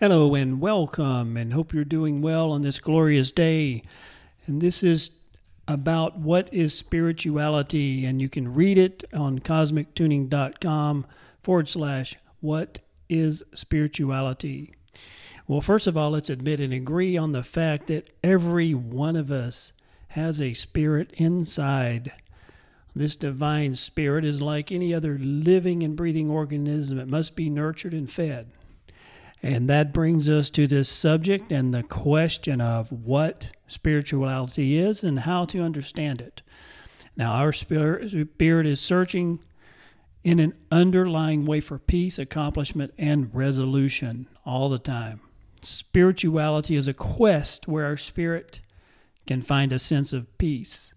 Hello and welcome, and hope you're doing well on this glorious day. And this is about what is spirituality, and you can read it on cosmictuning.com forward slash what is spirituality. Well, first of all, let's admit and agree on the fact that every one of us has a spirit inside. This divine spirit is like any other living and breathing organism, it must be nurtured and fed. And that brings us to this subject and the question of what spirituality is and how to understand it. Now, our spirit, is searching in an underlying way for peace, accomplishment, and resolution all the time. Spirituality is a quest where our spirit can find a sense of peace.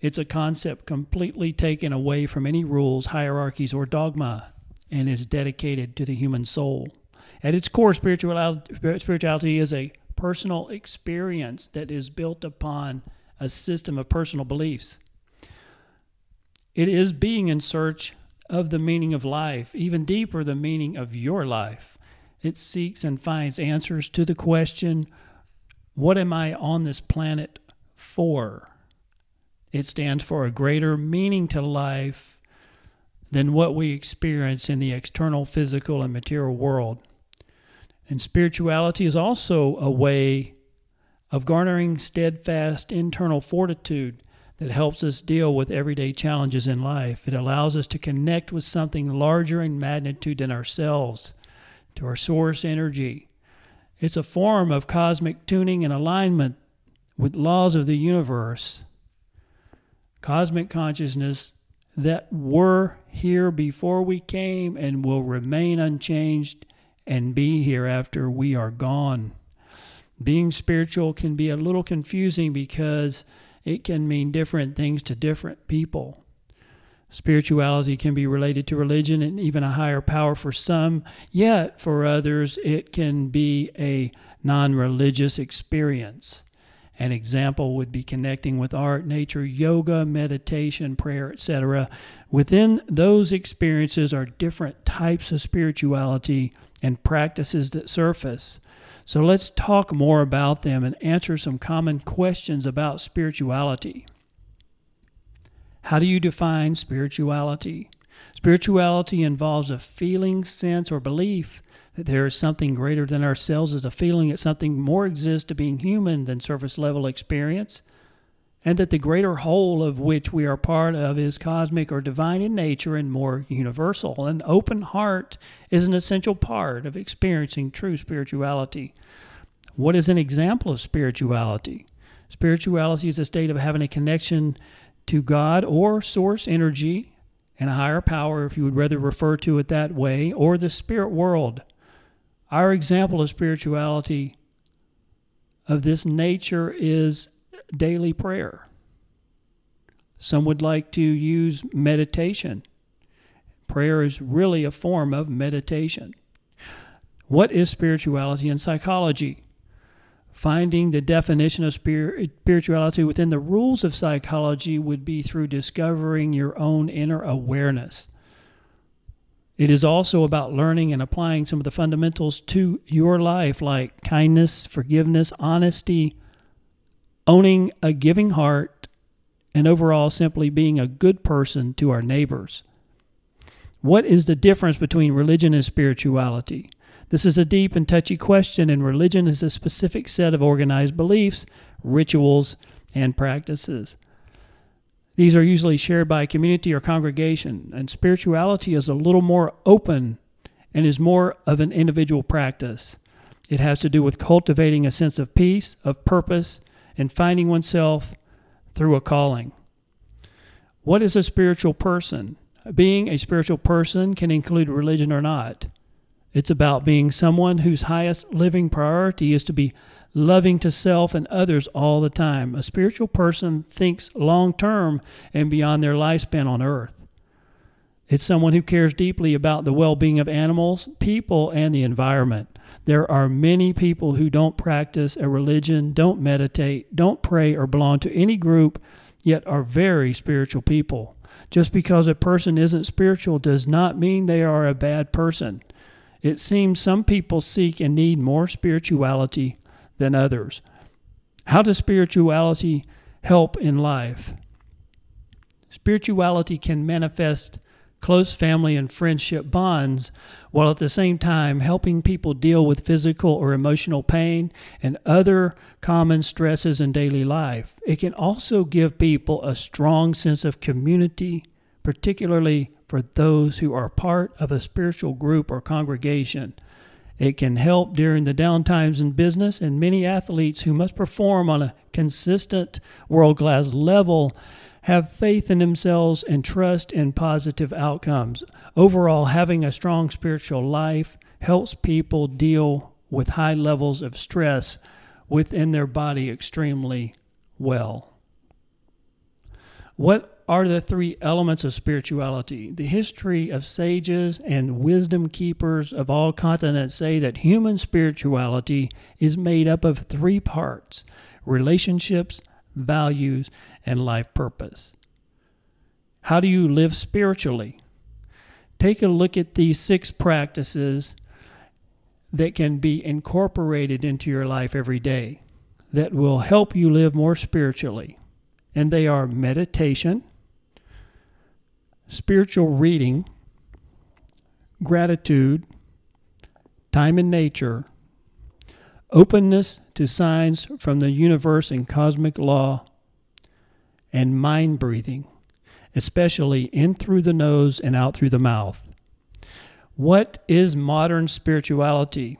It's a concept completely taken away from any rules, hierarchies, or dogma and is dedicated to the human soul. At its core, spirituality, is a personal experience that is built upon a system of personal beliefs. It is being in search of the meaning of life, even deeper, the meaning of your life. It seeks and finds answers to the question, What am I on this planet for? It stands for a greater meaning to life than what we experience in the external physical and material world. And spirituality is also a way of garnering steadfast internal fortitude that helps us deal with everyday challenges in life. It allows us to connect with something larger in magnitude than ourselves, to our source energy. It's a form of cosmic tuning and alignment with laws of the universe. Cosmic consciousness that were here before we came and will remain unchanged and be here after we are gone. Being spiritual can be a little confusing because it can mean different things to different people. Spirituality can be related to religion and even a higher power for some, yet for others, it can be a non religious experience. An example would be connecting with art, nature, yoga, meditation, prayer, etc. Within those experiences are different types of spirituality and practices that surface. So let's talk more about them and answer some common questions about spirituality. How do you define spirituality? Spirituality involves a feeling, sense, or belief that there is something greater than ourselves, is a feeling that something more exists to being human than surface level experience, and that the greater whole of which we are part of is cosmic or divine in nature and more universal. An open heart is an essential part of experiencing true spirituality. What is an example of spirituality? Spirituality is a state of having a connection to God or source energy and a higher power, if you would rather refer to it that way, or the spirit world. Our example of spirituality of this nature is daily prayer. Some would like to use meditation. Prayer is really a form of meditation. What is spirituality and psychology? Finding the definition of spirituality within the rules of psychology would be through discovering your own inner awareness. It is also about learning and applying some of the fundamentals to your life, like kindness, forgiveness, honesty, owning a giving heart, and overall simply being a good person to our neighbors. What is the difference between religion and spirituality? This is a deep and touchy question, and religion is a specific set of organized beliefs, rituals, and practices. These are usually shared by a community or congregation, and spirituality is a little more open and is more of an individual practice. It has to do with cultivating a sense of peace, of purpose, and finding oneself through a calling. What is a spiritual person? Being a spiritual person can include religion or not. It's about being someone whose highest living priority is to be loving to self and others all the time. A spiritual person thinks long term and beyond their lifespan on earth. It's someone who cares deeply about the well being of animals, people, and the environment. There are many people who don't practice a religion, don't meditate, don't pray, or belong to any group, yet are very spiritual people. Just because a person isn't spiritual does not mean they are a bad person. It seems some people seek and need more spirituality than others. How does spirituality help in life? Spirituality can manifest close family and friendship bonds while at the same time helping people deal with physical or emotional pain and other common stresses in daily life. It can also give people a strong sense of community, particularly for those who are part of a spiritual group or congregation. It can help during the downtimes in business, and many athletes who must perform on a consistent world class level have faith in themselves and trust in positive outcomes. Overall, having a strong spiritual life helps people deal with high levels of stress within their body extremely well. What are the three elements of spirituality. The history of sages and wisdom keepers of all continents say that human spirituality is made up of three parts relationships, values, and life purpose. How do you live spiritually? Take a look at these six practices that can be incorporated into your life every day that will help you live more spiritually. And they are meditation, spiritual reading, gratitude, time in nature, openness to signs from the universe and cosmic law, and mind breathing, especially in through the nose and out through the mouth. What is modern spirituality?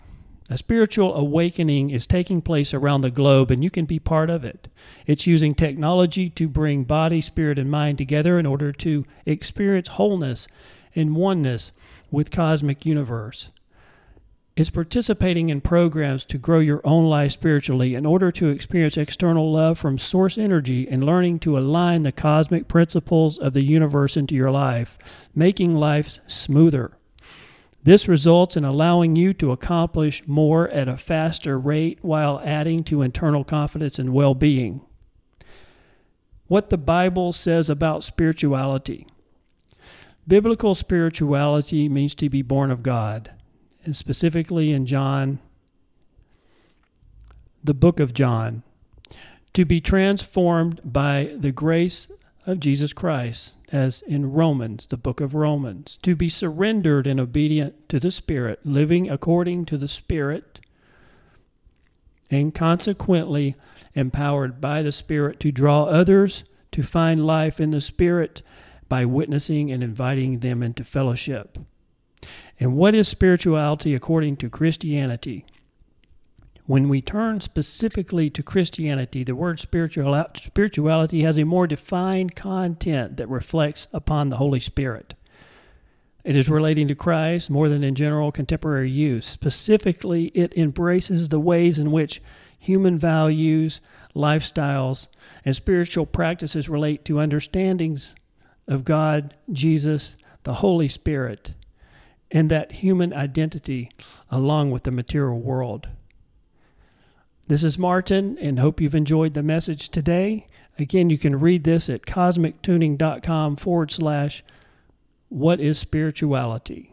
A spiritual awakening is taking place around the globe, and you can be part of it. It's using technology to bring body, spirit, and mind together in order to experience wholeness and oneness with cosmic universe. It's participating in programs to grow your own life spiritually in order to experience external love from source energy and learning to align the cosmic principles of the universe into your life, making life smoother. This results in allowing you to accomplish more at a faster rate while adding to internal confidence and well being. What the Bible says about spirituality. Biblical spirituality means to be born of God, and specifically in John, the book of John, to be transformed by the grace of Jesus Christ as in Romans, the book of Romans, to be surrendered and obedient to the Spirit, living according to the Spirit, and consequently empowered by the Spirit to draw others to find life in the Spirit by witnessing and inviting them into fellowship. And what is spirituality according to Christianity? When we turn specifically to Christianity, the word spiritual, spirituality has a more defined content that reflects upon the Holy Spirit. It is relating to Christ more than in general contemporary use. Specifically, it embraces the ways in which human values, lifestyles, and spiritual practices relate to understandings of God, Jesus, the Holy Spirit, and that human identity along with the material world. This is Martin, and hope you've enjoyed the message today. Again, you can read this at cosmictuning.com forward slash what is spirituality.